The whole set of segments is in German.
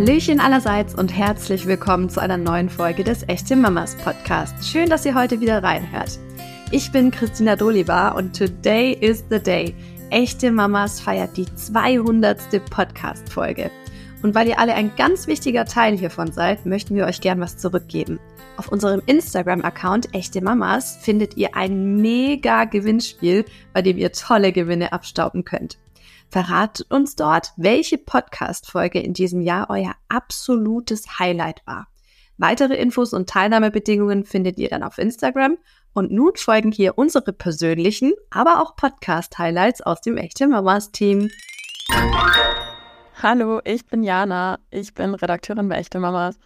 Hallöchen allerseits und herzlich willkommen zu einer neuen Folge des Echte Mamas Podcast. Schön, dass ihr heute wieder reinhört. Ich bin Christina Doliva und today is the day. Echte Mamas feiert die 200. Podcast-Folge. Und weil ihr alle ein ganz wichtiger Teil hiervon seid, möchten wir euch gern was zurückgeben. Auf unserem Instagram-Account Echte Mamas findet ihr ein mega Gewinnspiel, bei dem ihr tolle Gewinne abstauben könnt. Verratet uns dort, welche Podcast-Folge in diesem Jahr euer absolutes Highlight war. Weitere Infos und Teilnahmebedingungen findet ihr dann auf Instagram. Und nun folgen hier unsere persönlichen, aber auch Podcast-Highlights aus dem Echte Mamas Team. Hallo, ich bin Jana. Ich bin Redakteurin bei Echte Mamas.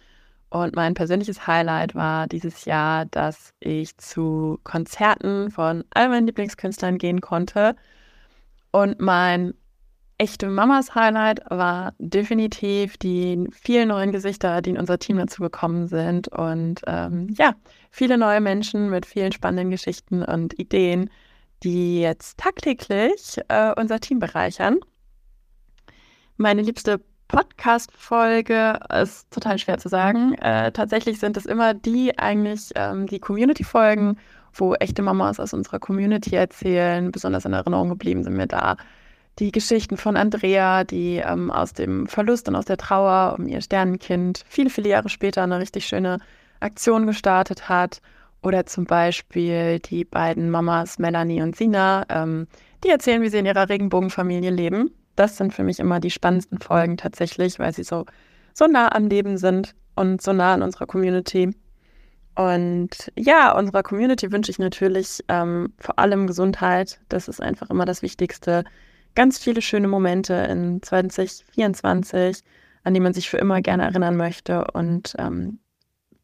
Und mein persönliches Highlight war dieses Jahr, dass ich zu Konzerten von all meinen Lieblingskünstlern gehen konnte. Und mein echte Mamas Highlight war definitiv die vielen neuen Gesichter, die in unser Team dazu gekommen sind und ähm, ja, viele neue Menschen mit vielen spannenden Geschichten und Ideen, die jetzt tagtäglich äh, unser Team bereichern. Meine liebste Podcast-Folge ist total schwer zu sagen. Äh, tatsächlich sind es immer die eigentlich ähm, die Community-Folgen, wo echte Mamas aus unserer Community erzählen. Besonders in Erinnerung geblieben sind mir da die Geschichten von Andrea, die ähm, aus dem Verlust und aus der Trauer um ihr Sternenkind viele, viele Jahre später eine richtig schöne Aktion gestartet hat. Oder zum Beispiel die beiden Mamas Melanie und Sina, ähm, die erzählen, wie sie in ihrer Regenbogenfamilie leben. Das sind für mich immer die spannendsten Folgen tatsächlich, weil sie so, so nah am Leben sind und so nah an unserer Community. Und ja, unserer Community wünsche ich natürlich ähm, vor allem Gesundheit. Das ist einfach immer das Wichtigste ganz viele schöne Momente in 2024, an die man sich für immer gerne erinnern möchte und ähm,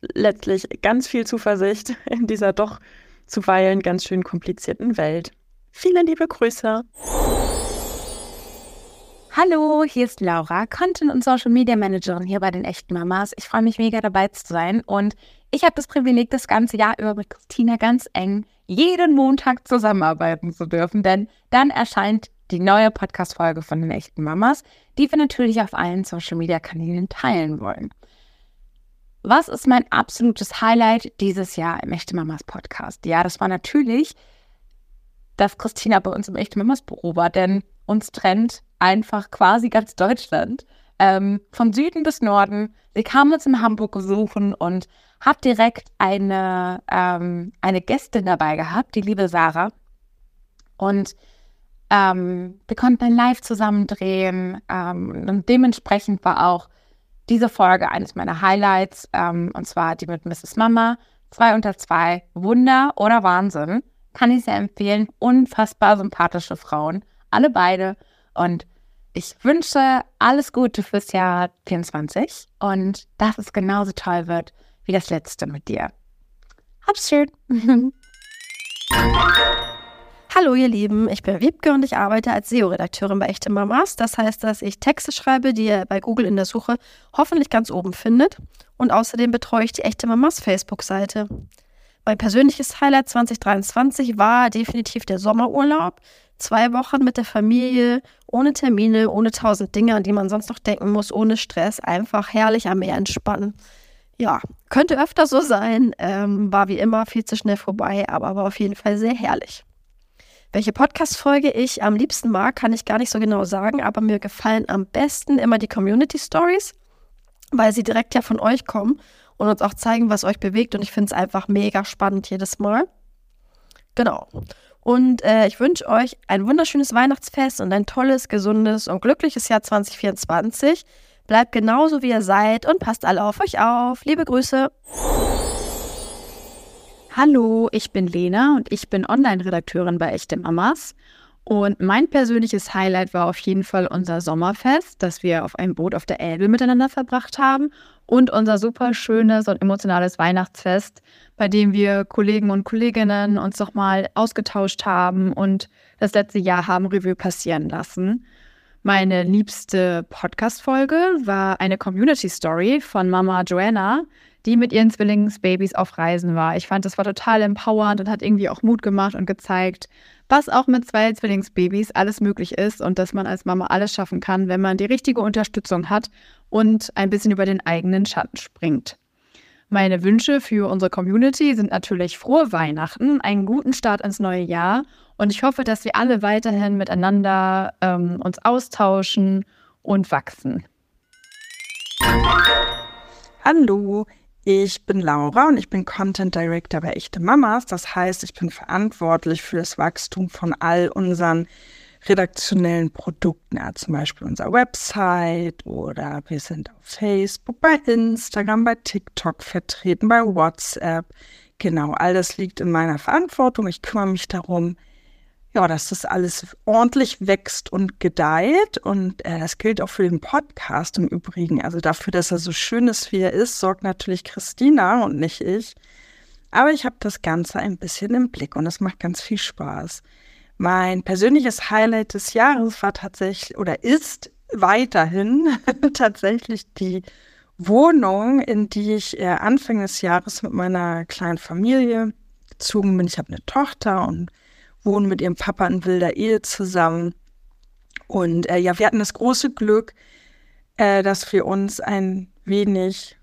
letztlich ganz viel Zuversicht in dieser doch zuweilen ganz schön komplizierten Welt. Viele liebe Grüße. Hallo, hier ist Laura, Content und Social Media Managerin hier bei den echten Mamas. Ich freue mich mega dabei zu sein und ich habe das Privileg, das ganze Jahr über mit Christina ganz eng jeden Montag zusammenarbeiten zu dürfen, denn dann erscheint die neue Podcast-Folge von den echten Mamas, die wir natürlich auf allen Social-Media-Kanälen teilen wollen. Was ist mein absolutes Highlight dieses Jahr im Echte Mamas Podcast? Ja, das war natürlich, dass Christina bei uns im Echte Mamas Büro war, denn uns trennt einfach quasi ganz Deutschland. Ähm, von Süden bis Norden. Sie kam uns in Hamburg besuchen und hat direkt eine, ähm, eine Gästin dabei gehabt, die liebe Sarah. Und ähm, wir konnten ein Live zusammen drehen ähm, und dementsprechend war auch diese Folge eines meiner Highlights ähm, und zwar die mit Mrs. Mama. Zwei unter zwei. Wunder oder Wahnsinn. Kann ich sehr empfehlen. Unfassbar sympathische Frauen. Alle beide. Und ich wünsche alles Gute fürs Jahr 24 und dass es genauso toll wird wie das letzte mit dir. Hab's schön. Hallo ihr Lieben, ich bin Wiebke und ich arbeite als SEO-Redakteurin bei Echte Mamas. Das heißt, dass ich Texte schreibe, die ihr bei Google in der Suche hoffentlich ganz oben findet. Und außerdem betreue ich die Echte Mamas Facebook-Seite. Mein persönliches Highlight 2023 war definitiv der Sommerurlaub. Zwei Wochen mit der Familie, ohne Termine, ohne tausend Dinge, an die man sonst noch denken muss, ohne Stress, einfach herrlich am Meer entspannen. Ja, könnte öfter so sein, ähm, war wie immer viel zu schnell vorbei, aber war auf jeden Fall sehr herrlich. Welche Podcast-Folge ich am liebsten mag, kann ich gar nicht so genau sagen, aber mir gefallen am besten immer die Community Stories, weil sie direkt ja von euch kommen und uns auch zeigen, was euch bewegt. Und ich finde es einfach mega spannend jedes Mal. Genau. Und äh, ich wünsche euch ein wunderschönes Weihnachtsfest und ein tolles, gesundes und glückliches Jahr 2024. Bleibt genauso, wie ihr seid und passt alle auf euch auf. Liebe Grüße. Hallo, ich bin Lena und ich bin Online-Redakteurin bei Echte Mamas. Und mein persönliches Highlight war auf jeden Fall unser Sommerfest, das wir auf einem Boot auf der Elbe miteinander verbracht haben und unser super schönes und emotionales Weihnachtsfest, bei dem wir Kollegen und Kolleginnen uns nochmal ausgetauscht haben und das letzte Jahr haben Revue passieren lassen. Meine liebste Podcast-Folge war eine Community Story von Mama Joanna, die mit ihren Zwillingsbabys auf Reisen war. Ich fand, das war total empowernd und hat irgendwie auch Mut gemacht und gezeigt, was auch mit zwei Zwillingsbabys alles möglich ist und dass man als Mama alles schaffen kann, wenn man die richtige Unterstützung hat und ein bisschen über den eigenen Schatten springt. Meine Wünsche für unsere Community sind natürlich frohe Weihnachten, einen guten Start ins neue Jahr und ich hoffe, dass wir alle weiterhin miteinander ähm, uns austauschen und wachsen. Hallo, ich bin Laura und ich bin Content Director bei Echte Mamas. Das heißt, ich bin verantwortlich für das Wachstum von all unseren redaktionellen Produkten, ja, zum Beispiel unserer Website oder wir sind auf Facebook, bei Instagram, bei TikTok vertreten, bei WhatsApp. Genau, all das liegt in meiner Verantwortung. Ich kümmere mich darum, ja, dass das alles ordentlich wächst und gedeiht. Und äh, das gilt auch für den Podcast im Übrigen. Also dafür, dass er so schön ist, wie er ist, sorgt natürlich Christina und nicht ich. Aber ich habe das Ganze ein bisschen im Blick und es macht ganz viel Spaß. Mein persönliches Highlight des Jahres war tatsächlich oder ist weiterhin tatsächlich die Wohnung, in die ich äh, Anfang des Jahres mit meiner kleinen Familie gezogen bin. Ich habe eine Tochter und wohnen mit ihrem Papa in wilder Ehe zusammen. Und äh, ja, wir hatten das große Glück, äh, dass wir uns ein wenig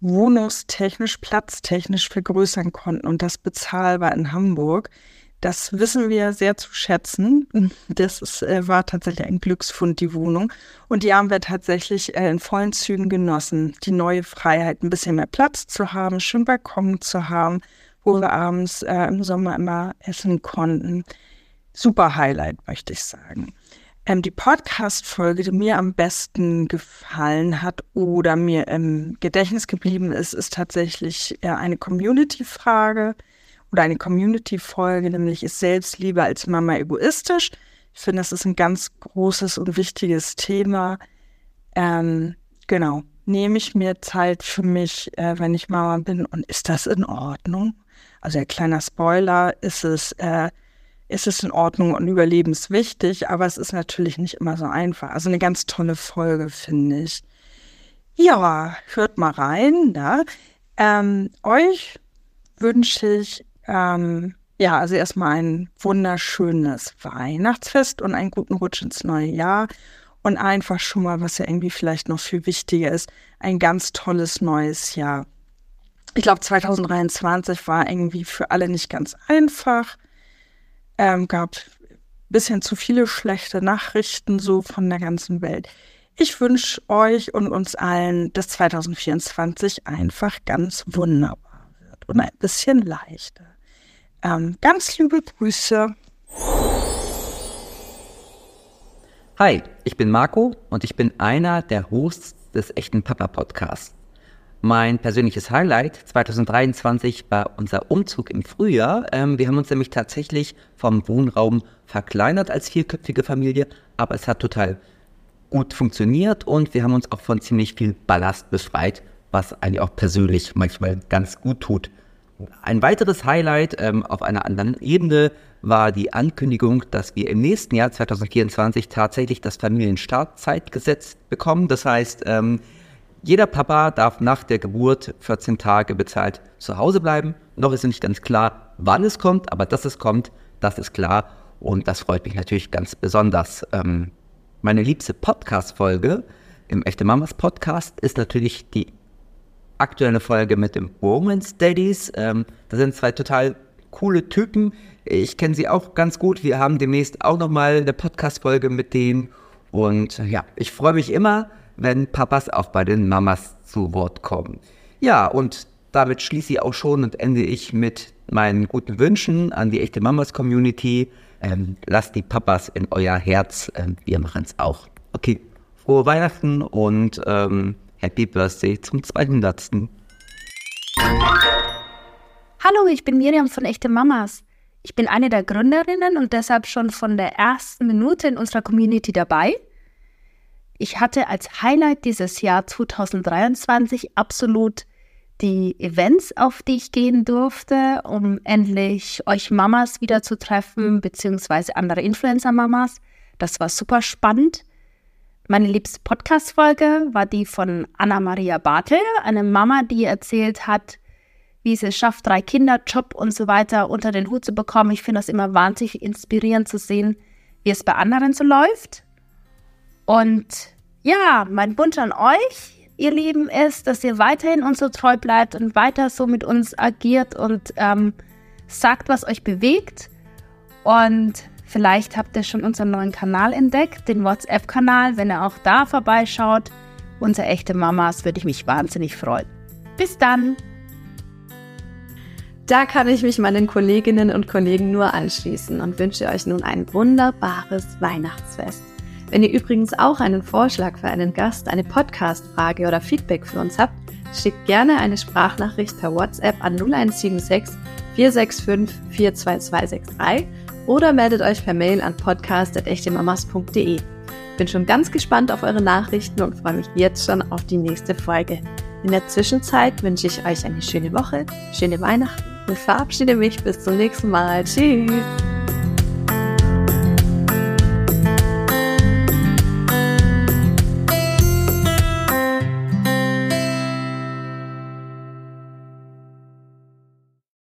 wohnungstechnisch, platztechnisch vergrößern konnten und das bezahlbar in Hamburg. Das wissen wir sehr zu schätzen. Das ist, äh, war tatsächlich ein Glücksfund, die Wohnung. Und die haben wir tatsächlich äh, in vollen Zügen genossen. Die neue Freiheit, ein bisschen mehr Platz zu haben, schön Balkon zu haben wo wir abends äh, im Sommer immer essen konnten. Super Highlight, möchte ich sagen. Ähm, die Podcast-Folge, die mir am besten gefallen hat oder mir im Gedächtnis geblieben ist, ist tatsächlich äh, eine Community-Frage oder eine Community-Folge, nämlich ist Selbstliebe als Mama egoistisch? Ich finde, das ist ein ganz großes und wichtiges Thema. Ähm, genau. Nehme ich mir Zeit für mich, äh, wenn ich Mama bin und ist das in Ordnung? Also ein kleiner Spoiler, ist es, äh, ist es in Ordnung und überlebenswichtig, aber es ist natürlich nicht immer so einfach. Also eine ganz tolle Folge, finde ich. Ja, hört mal rein. Ne? Ähm, euch wünsche ich ähm, ja, also erstmal ein wunderschönes Weihnachtsfest und einen guten Rutsch ins neue Jahr. Und einfach schon mal, was ja irgendwie vielleicht noch viel wichtiger ist, ein ganz tolles neues Jahr ich glaube, 2023 war irgendwie für alle nicht ganz einfach. Ähm, gab ein bisschen zu viele schlechte Nachrichten so von der ganzen Welt. Ich wünsche euch und uns allen, dass 2024 einfach ganz wunderbar wird und ein bisschen leichter. Ähm, ganz liebe Grüße. Hi, ich bin Marco und ich bin einer der Hosts des echten Papa Podcasts. Mein persönliches Highlight 2023 war unser Umzug im Frühjahr. Ähm, wir haben uns nämlich tatsächlich vom Wohnraum verkleinert als vierköpfige Familie, aber es hat total gut funktioniert und wir haben uns auch von ziemlich viel Ballast befreit, was eigentlich auch persönlich manchmal ganz gut tut. Ein weiteres Highlight ähm, auf einer anderen Ebene war die Ankündigung, dass wir im nächsten Jahr 2024 tatsächlich das Familienstartzeitgesetz bekommen. Das heißt, ähm, jeder Papa darf nach der Geburt 14 Tage bezahlt zu Hause bleiben. Noch ist nicht ganz klar, wann es kommt, aber dass es kommt, das ist klar. Und das freut mich natürlich ganz besonders. Ähm, meine liebste Podcast-Folge im Echte Mamas Podcast ist natürlich die aktuelle Folge mit dem Romance Daddies. Ähm, das sind zwei total coole Typen. Ich kenne sie auch ganz gut. Wir haben demnächst auch nochmal eine Podcast-Folge mit denen. Und ja, ich freue mich immer, wenn Papas auch bei den Mamas zu Wort kommen. Ja, und damit schließe ich auch schon und ende ich mit meinen guten Wünschen an die echte Mamas Community. Ähm, lasst die Papas in euer Herz. Ähm, wir machen es auch. Okay, frohe Weihnachten und ähm, Happy Birthday zum 200. Hallo, ich bin Miriam von Echte Mamas. Ich bin eine der Gründerinnen und deshalb schon von der ersten Minute in unserer Community dabei. Ich hatte als Highlight dieses Jahr 2023 absolut die Events, auf die ich gehen durfte, um endlich euch Mamas wieder zu treffen, beziehungsweise andere Influencer-Mamas. Das war super spannend. Meine liebste Podcast-Folge war die von Anna-Maria Bartel, eine Mama, die erzählt hat, wie sie es schafft, drei Kinder, Job und so weiter unter den Hut zu bekommen. Ich finde das immer wahnsinnig inspirierend zu sehen, wie es bei anderen so läuft. Und ja, mein Wunsch an euch, ihr Lieben, ist, dass ihr weiterhin uns so treu bleibt und weiter so mit uns agiert und ähm, sagt, was euch bewegt. Und Vielleicht habt ihr schon unseren neuen Kanal entdeckt, den WhatsApp-Kanal. Wenn ihr auch da vorbeischaut, unser echte Mamas, würde ich mich wahnsinnig freuen. Bis dann! Da kann ich mich meinen Kolleginnen und Kollegen nur anschließen und wünsche euch nun ein wunderbares Weihnachtsfest. Wenn ihr übrigens auch einen Vorschlag für einen Gast, eine Podcast-Frage oder Feedback für uns habt, schickt gerne eine Sprachnachricht per WhatsApp an 0176 465 42263 oder meldet euch per Mail an podcast.echtemamas.de. Bin schon ganz gespannt auf eure Nachrichten und freue mich jetzt schon auf die nächste Folge. In der Zwischenzeit wünsche ich euch eine schöne Woche, schöne Weihnachten und verabschiede mich bis zum nächsten Mal. Tschüss!